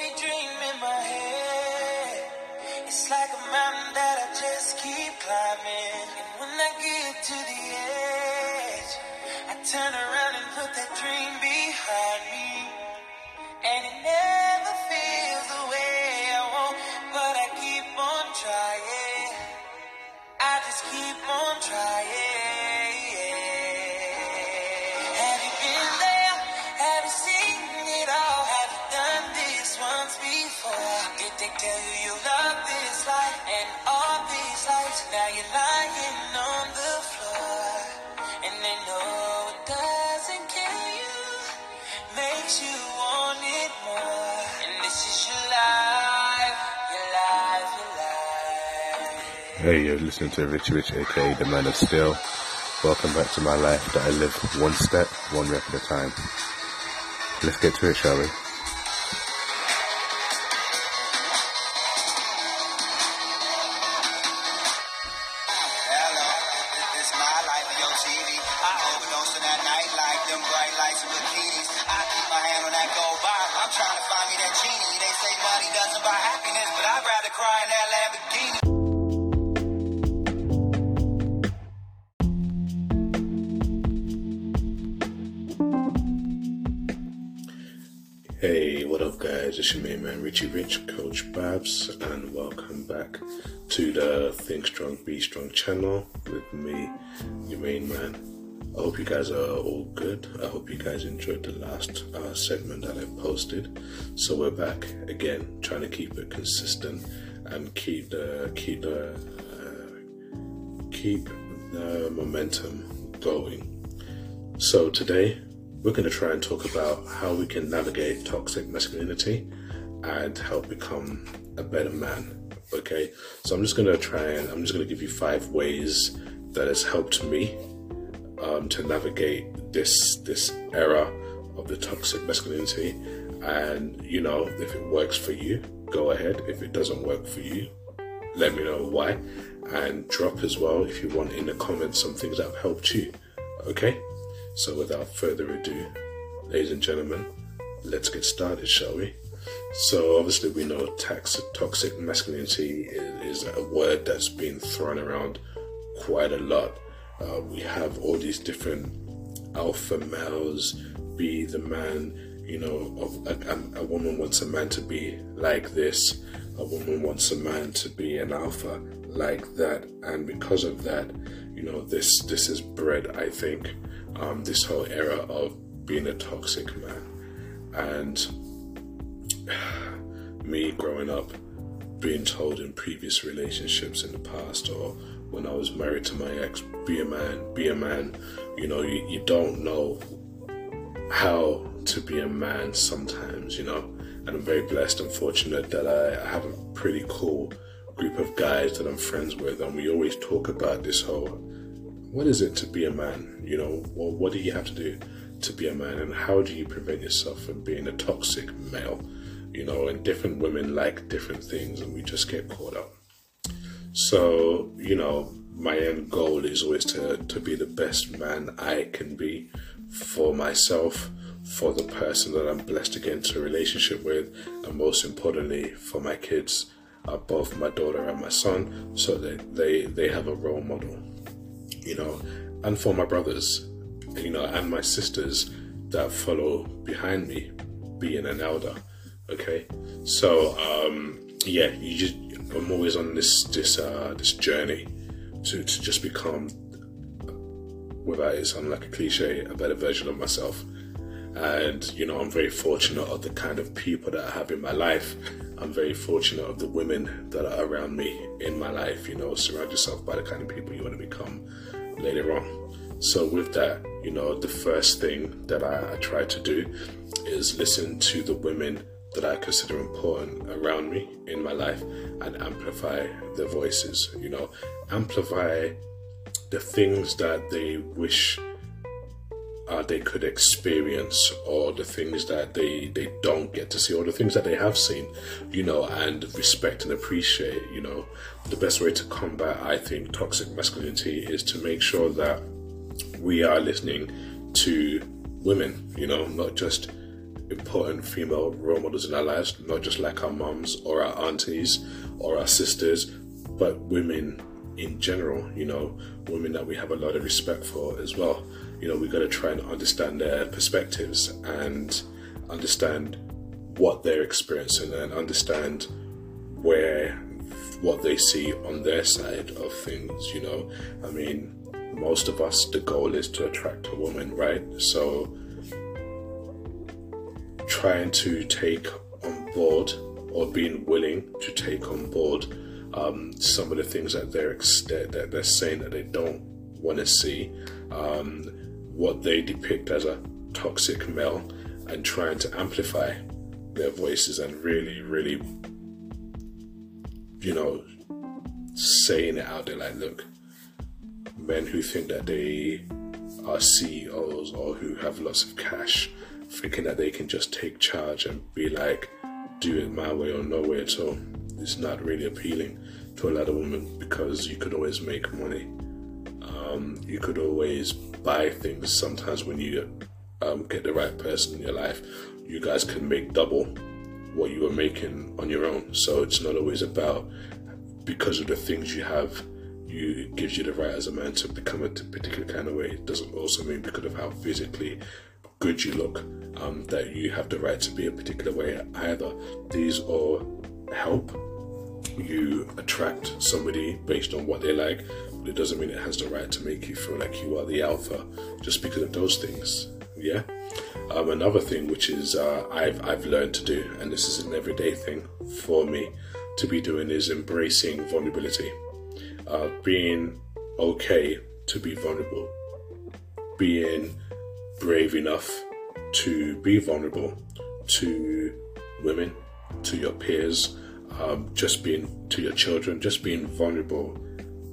Every dream in my head, it's like a mountain that I just keep climbing. And when I get to the edge, I turn around and put that dream behind Hey, you're listening to Rich Rich, aka the Man of Steel. Welcome back to my life that I live one step, one rep at a time. Let's get to it, shall we? Hey, what up, guys? It's your main man, Richie Rich, Coach Babs, and welcome back to the Think Strong, Be Strong channel with me, your main man. I hope you guys are all good. I hope you guys enjoyed the last uh, segment that I posted. So we're back again, trying to keep it consistent and keep the keep the uh, keep the momentum going. So today we're going to try and talk about how we can navigate toxic masculinity and help become a better man. Okay, so I'm just going to try and I'm just going to give you five ways that has helped me um, to navigate this this era of the toxic masculinity. And you know, if it works for you, go ahead. If it doesn't work for you, let me know why, and drop as well if you want in the comments some things that have helped you. Okay. So without further ado, ladies and gentlemen, let's get started, shall we? So obviously we know tax, toxic masculinity is, is a word that's been thrown around quite a lot. Uh, we have all these different alpha males, be the man, you know, of a, a, a woman wants a man to be like this, a woman wants a man to be an alpha like that, and because of that, you know, this this is bred, I think, um, this whole era of being a toxic man, and me growing up being told in previous relationships in the past or when I was married to my ex, be a man, be a man. You know, you, you don't know how to be a man sometimes, you know. And I'm very blessed and fortunate that I, I have a pretty cool group of guys that I'm friends with, and we always talk about this whole what is it to be a man? You know, what do you have to do to be a man, and how do you prevent yourself from being a toxic male? You know, and different women like different things, and we just get caught up. So, you know, my end goal is always to, to be the best man I can be for myself, for the person that I'm blessed to get into a relationship with, and most importantly, for my kids, both my daughter and my son, so that they, they have a role model, you know, and for my brothers, you know, and my sisters that follow behind me, being an elder. Okay, so um, yeah, you just I'm always on this this uh, this journey to to just become, without it sounding like a cliche, a better version of myself. And you know, I'm very fortunate of the kind of people that I have in my life. I'm very fortunate of the women that are around me in my life. You know, surround yourself by the kind of people you want to become later on. So with that, you know, the first thing that I, I try to do is listen to the women that I consider important around me in my life and amplify their voices, you know, amplify the things that they wish uh, they could experience or the things that they, they don't get to see or the things that they have seen, you know, and respect and appreciate, you know. The best way to combat, I think, toxic masculinity is to make sure that we are listening to women, you know, not just important female role models in our lives, not just like our moms or our aunties or our sisters, but women in general, you know, women that we have a lot of respect for as well. You know, we got to try and understand their perspectives and understand what they're experiencing and understand where what they see on their side of things, you know. I mean, most of us, the goal is to attract a woman, right? So, trying to take on board or being willing to take on board um, some of the things that they're that they're saying that they don't want to see, um, what they depict as a toxic male, and trying to amplify their voices and really, really, you know, saying it out there like, look, men who think that they are CEOs or who have lots of cash, thinking that they can just take charge and be like, do it my way or no way at all. It's not really appealing to a lot of women because you could always make money. Um, you could always buy things. Sometimes when you um, get the right person in your life, you guys can make double what you were making on your own. So it's not always about because of the things you have, you it gives you the right as a man to become a particular kind of way. It doesn't also mean because of how physically good you look um, that you have the right to be a particular way either. These all help you attract somebody based on what they like, but it doesn't mean it has the right to make you feel like you are the alpha just because of those things. Yeah. Um, another thing which is uh, I've I've learned to do, and this is an everyday thing for me to be doing, is embracing vulnerability, uh, being okay to be vulnerable, being brave enough to be vulnerable to women, to your peers, um, just being to your children, just being vulnerable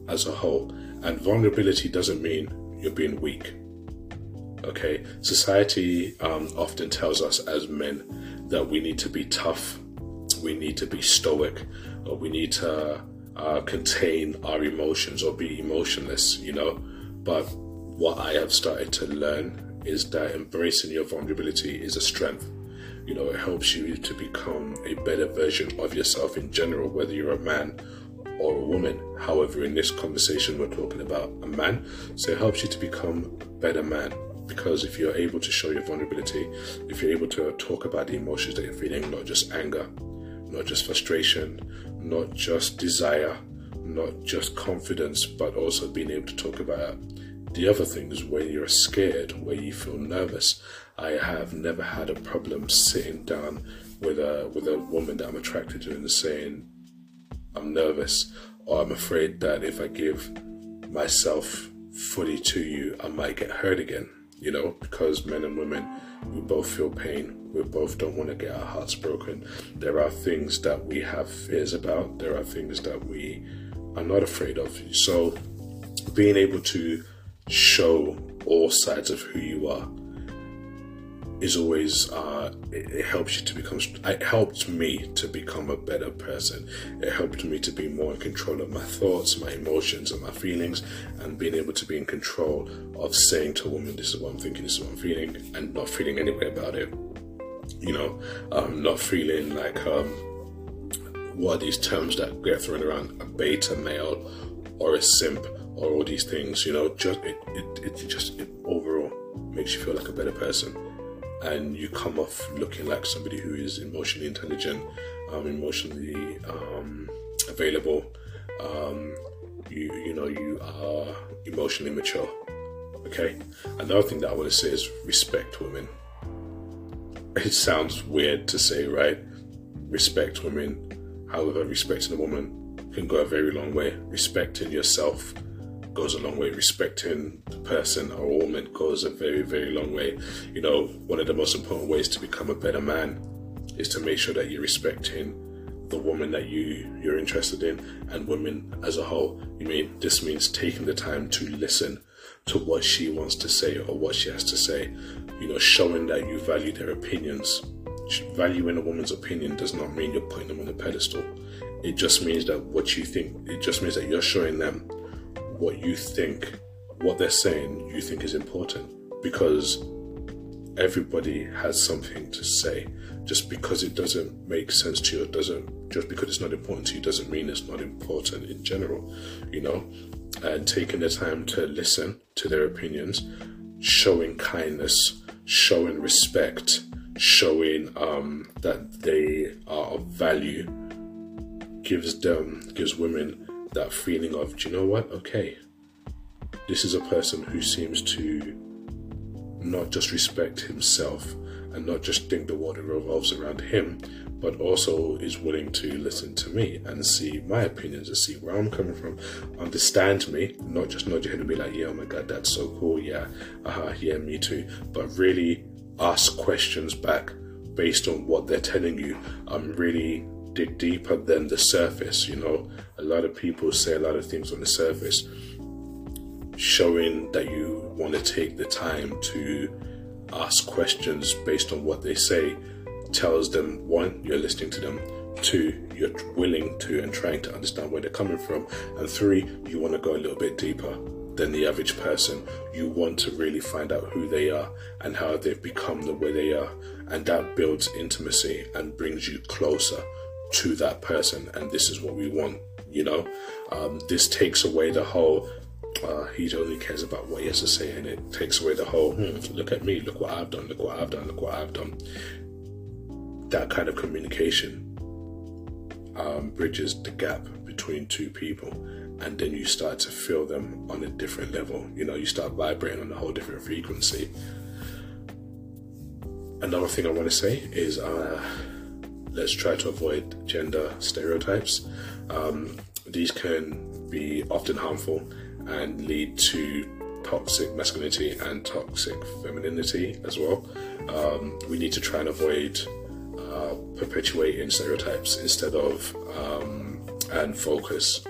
as a whole. And vulnerability doesn't mean you're being weak. Okay, society um, often tells us as men that we need to be tough, we need to be stoic, or we need to uh, contain our emotions or be emotionless, you know. But what I have started to learn is that embracing your vulnerability is a strength. You know, it helps you to become a better version of yourself in general, whether you're a man or a woman. However, in this conversation, we're talking about a man. So it helps you to become a better man, because if you're able to show your vulnerability, if you're able to talk about the emotions that you're feeling, not just anger, not just frustration, not just desire, not just confidence, but also being able to talk about the other things where you're scared, where you feel nervous. I have never had a problem sitting down with a with a woman that I'm attracted to and saying, I'm nervous or I'm afraid that if I give myself fully to you, I might get hurt again you know, because men and women, we both feel pain. We both don't want to get our hearts broken. There are things that we have fears about, there are things that we are not afraid of. So, being able to show all sides of who you are is always uh, it, it, helps you to become it helped me to become a better person. It helped me to be more in control of my thoughts my emotions and my feelings and being able to be in control of saying to a woman this is what i'm thinking this is what i'm feeling and not feeling any way about it. You know um, not feeling like um, what are these terms that get thrown around? A beta male or a simp or all these things you know just it, it, it just it overall makes you feel like a better person and you come off looking like somebody who is emotionally intelligent, um, emotionally um, available. Um, you you know you are emotionally mature. Okay. Another thing that I want to say is respect women. It sounds weird to say, right? Respect women. However, respecting a woman can go a very long way. Respecting yourself goes a long way. Respecting the person or woman goes a very, very long way. You know, one of the most important ways to become a better man is to make sure that you're respecting the woman that you you're interested in and women as a whole. You mean this means taking the time to listen to what she wants to say or what she has to say. You know, showing that you value their opinions. Valuing a woman's opinion does not mean you're putting them on a pedestal. It just means that what you think, it just means that you're showing them what you think, what they're saying, you think is important. Because everybody has something to say. Just because it doesn't make sense to you, doesn't just because it's not important to you doesn't mean it's not important in general, you know. And taking the time to listen to their opinions, showing kindness, showing respect, showing um, that they are of value, gives them gives women that feeling of, do you know what? Okay, this is a person who seems to not just respect himself and not just think the world revolves around him, but also is willing to listen to me and see my opinions and see where I'm coming from, understand me, not just nod your head and be like, yeah, oh my god, that's so cool, yeah, uh-huh, yeah, me too, but really ask questions back based on what they're telling you. I'm really dig deeper than the surface, you know. A lot of people say a lot of things on the surface showing that you want to take the time to ask questions based on what they say tells them one, you're listening to them, two, you're willing to and trying to understand where they're coming from, and three, you want to go a little bit deeper than the average person. You want to really find out who they are and how they've become the way they are, and that builds intimacy and brings you closer to that person. And this is what we want, you know. Um, this takes away the whole uh, he only cares about what he has to say, and it takes away the whole hmm, look at me, look what I've done, look what I've done, look what I've done. That kind of communication um, bridges the gap between two people, and then you start to feel them on a different level. You know, you start vibrating on a whole different frequency. Another thing I want to say is uh, let's try to avoid gender stereotypes. Um, these can be often harmful and lead to toxic masculinity and toxic femininity as well. Um, we need to try and avoid uh, perpetuating stereotypes instead of um, and focus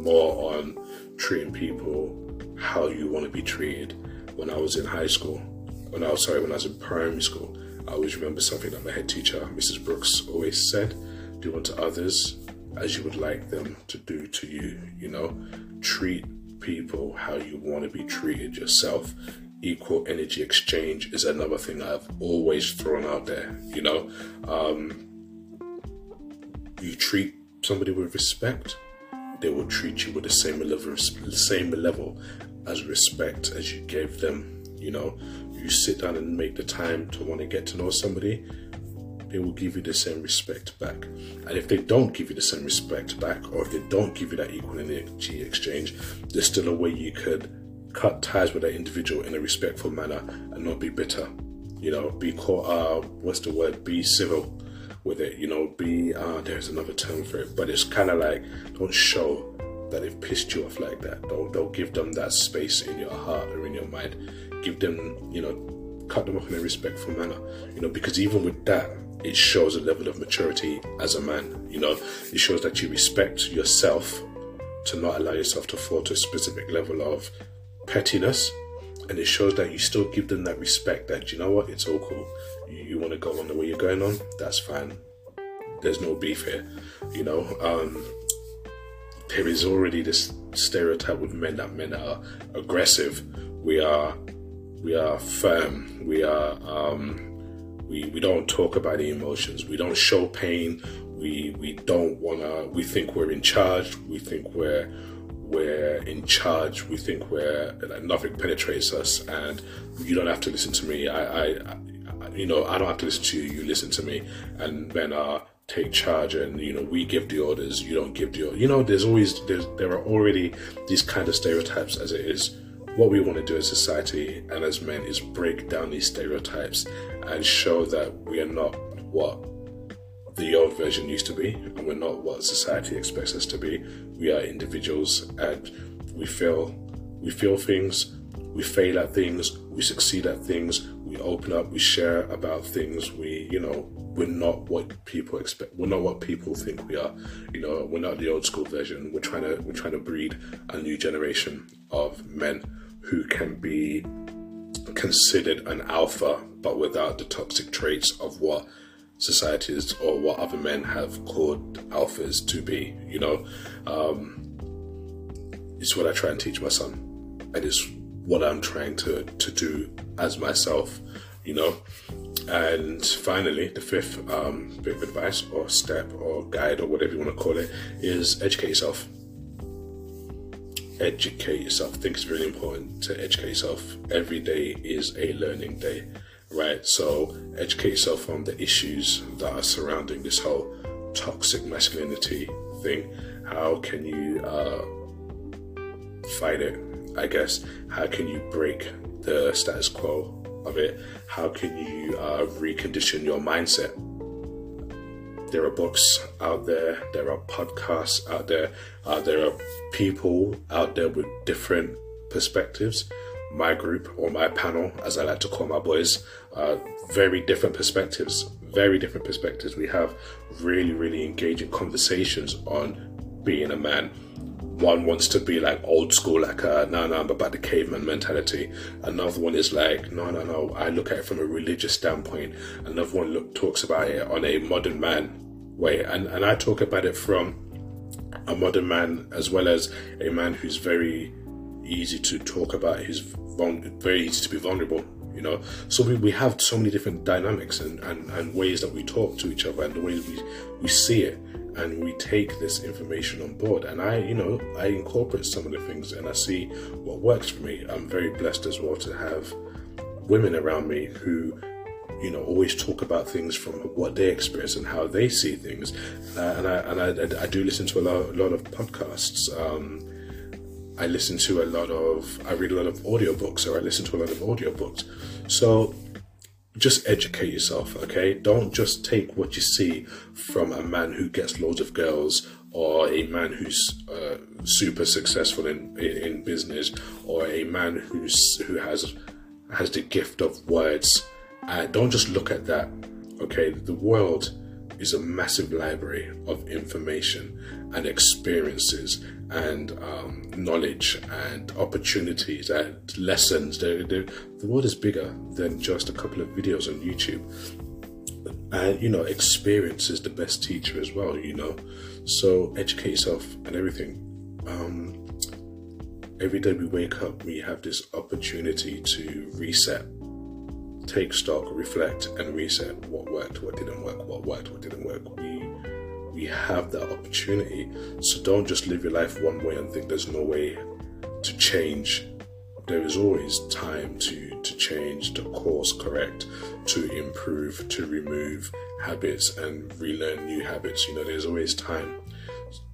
more on treating people how you want to be treated. When I was in high school, when I was sorry, when I was in primary school, I always remember something that my head teacher, Mrs. Brooks, always said: "Do unto others as you would like them to do to you." You know, treat people how you want to be treated yourself. Equal energy exchange is another thing I've always thrown out there. You know, um, you treat somebody with respect, they will treat you with the same level, same level as respect as you gave them. You know, you sit down and make the time to want to get to know somebody they will give you the same respect back. And if they don't give you the same respect back, or if they don't give you that equal energy exchange, there's still a way you could cut ties with that individual in a respectful manner and not be bitter. You know, be caught, uh, what's the word? Be civil with it. You know, be, uh, there's another term for it, but it's kind of like, don't show that they've pissed you off like that. Don't, don't give them that space in your heart or in your mind. Give them, you know, cut them off in a respectful manner. You know, because even with that, it shows a level of maturity as a man. You know, it shows that you respect yourself to not allow yourself to fall to a specific level of pettiness. And it shows that you still give them that respect that, you know what, it's all cool. You, you want to go on the way you're going on, that's fine. There's no beef here. You know, um, there is already this stereotype with men that men are aggressive. We are, we are firm. We are, um, we, we don't talk about the emotions. We don't show pain. We we don't wanna. We think we're in charge. We think we're we're in charge. We think we're like, nothing penetrates us, and you don't have to listen to me. I, I, I you know I don't have to listen to you. You listen to me, and then uh take charge and you know we give the orders you don't give the order you know there's always there's there are already these kind of stereotypes as it is what we want to do as society and as men is break down these stereotypes and show that we are not what the old version used to be and we're not what society expects us to be. We are individuals and we feel we feel things we fail at things we succeed at things we open up we share about things we you know we're not what people expect we're not what people think we are. You know we're not the old school version. We're trying to we're trying to breed a new generation of men who can be considered an alpha but without the toxic traits of what societies or what other men have called alphas to be you know? Um, it's what i try and teach my son. And it's what i'm trying to to do as myself you know. And finally, the fifth um, bit of advice or step or guide or whatever you want to call it is educate yourself. Educate yourself. I think it's really important to educate yourself. Every day is a learning day, right? So educate yourself on the issues that are surrounding this whole toxic masculinity thing. How can you uh, fight it? I guess. How can you break the status quo of it? How can you uh, recondition your mindset? There are books out there, there are podcasts out there, uh, there are people out there with different perspectives. My group or my panel, as I like to call my boys, uh, very different perspectives. Very different perspectives. We have really, really engaging conversations on being a man, one wants to be like old school, like uh, no, no, I'm about the caveman mentality. Another one is like, no, no, no, I look at it from a religious standpoint. Another one look, talks about it on a modern man way, and and I talk about it from a modern man as well as a man who's very easy to talk about. He's very easy to be vulnerable you know so we, we have so many different dynamics and, and, and ways that we talk to each other and the ways we, we see it and we take this information on board. And i you know i incorporate some of the things and i see what works for me. I'm very blessed as well to have women around me who you know always talk about things from what they experience and how they see things. Uh, and I and I, I, do listen to a lot, a lot of podcasts. Um, I listen to a lot of I read a lot of audiobooks or I listen to a lot of audiobooks. So just educate yourself, okay? Don't just take what you see from a man who gets loads of girls or a man who's uh, super successful in, in, in business or a man who's who has has the gift of words. Uh, don't just look at that, okay? The world is a massive library of information and experiences and um, knowledge and opportunities and lessons. They're, they're, the world is bigger than just a couple of videos on YouTube. And you know, experience is the best teacher as well, you know. So educate yourself and everything. Um, every day we wake up, we have this opportunity to reset take stock, reflect, and reset what worked, what didn't work, what worked, what didn't work. We we have that opportunity. So don't just live your life one way and think there's no way to change. There is always time to to change, to course correct, to improve, to remove habits and relearn new habits. You know, there's always time.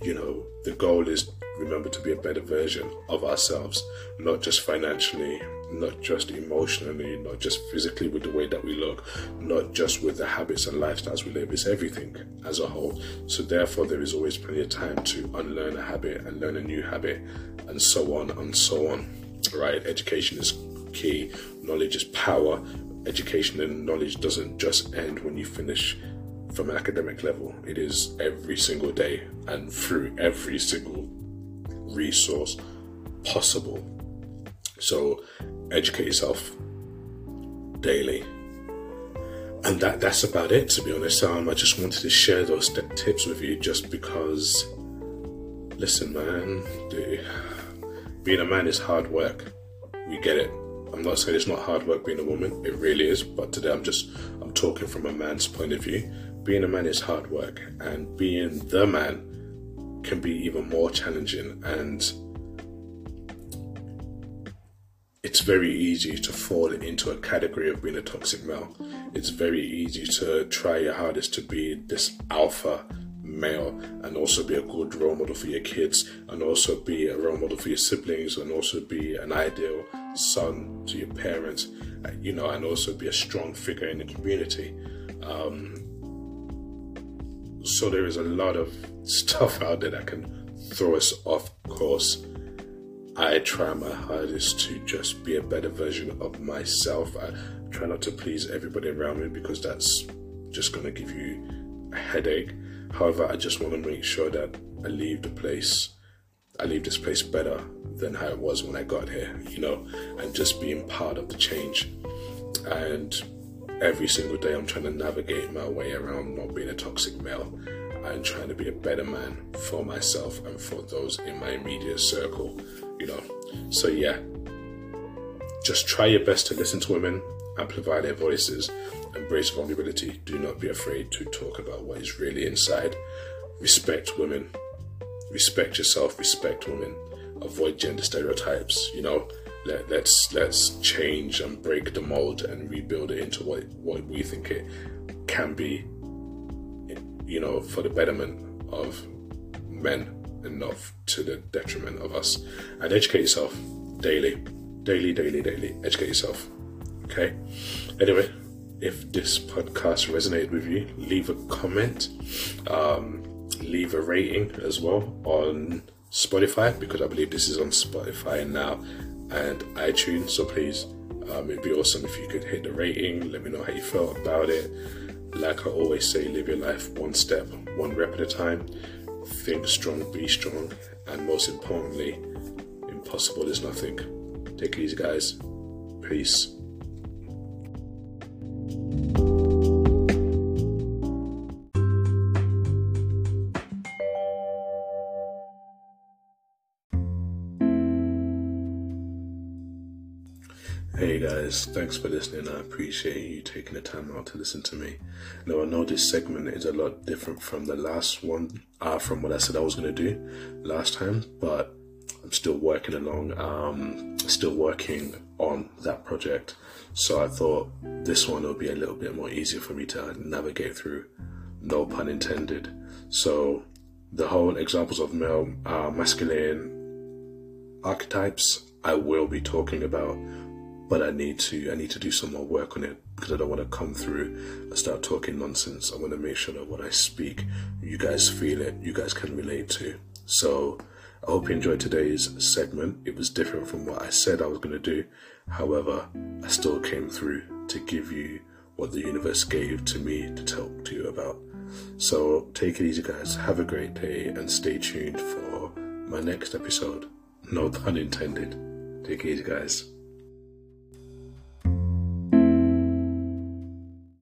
You know, the goal is remember to be a better version of ourselves, not just financially, not just emotionally, not just physically with the way that we look, not just with the habits and lifestyles we live. It's everything as a whole. So therefore, there is always plenty of time to unlearn a habit and learn a new habit, and so on and so on. Right? Education is key. Knowledge is power. Education and knowledge doesn't just end when you finish from an academic level. It is every single day and through every single resource possible. So educate yourself daily. And that that's about it to be honest. Um, I just wanted to share those tips with you just because listen man, the, being a man is hard work. We get it. I'm not saying it's not hard work being a woman, it really is, but today I'm just I'm talking from a man's point of view. Being a man is hard work and being the man can be even more challenging and it's very easy to fall into a category of being a toxic male. It's very easy to try your hardest to be this alpha male and also be a good role model for your kids and also be a role model for your siblings and also be an ideal son to your parents, you know, and also be a strong figure in the community. Um, so there is a lot of stuff out there that can throw us off course. I try my hardest to just be a better version of myself. I try not to please everybody around me because that's just going to give you a headache. However, I just want to make sure that I leave the place, I leave this place better than how it was when I got here, you know, and just being part of the change. And every single day I'm trying to navigate my way around not being a toxic male and trying to be a better man for myself and for those in my immediate circle, you know. So yeah, just try your best to listen to women, amplify their voices, embrace vulnerability. Do not be afraid to talk about what is really inside. Respect women. Respect yourself. Respect women. Avoid gender stereotypes. You know, let, let's let's change and break the mold and rebuild it into what what we think it can be. You know, for the betterment of men and not to the detriment of us. And educate yourself daily, daily, daily, daily. Educate yourself. Okay. Anyway, if this podcast resonated with you, leave a comment, um, leave a rating as well on Spotify because I believe this is on Spotify now and iTunes. So please, um, it'd be awesome if you could hit the rating. Let me know how you felt about it. Like I always say, live your life one step, one rep at a time. Think strong, be strong, and most importantly, impossible is nothing. Take it easy, guys. Peace. Thanks for listening. I appreciate you taking the time out to listen to me. Now I know this segment is a lot different from the last one, uh, from what I said I was going to do last time, but I'm still working along, um, still working on that project. So I thought this one will be a little bit more easier for me to navigate through. No pun intended. So the whole examples of male, uh, masculine archetypes I will be talking about but I need to I need to do some more work on it because I don't want to come through and start talking nonsense. I want to make sure that when I speak, you guys feel it, you guys can relate to. So I hope you enjoyed today's segment. It was different from what I said I was going to do. However, I still came through to give you what the universe gave to me to talk to you about. So take it easy, guys. Have a great day and stay tuned for my next episode. No pun intended. Take it easy, guys.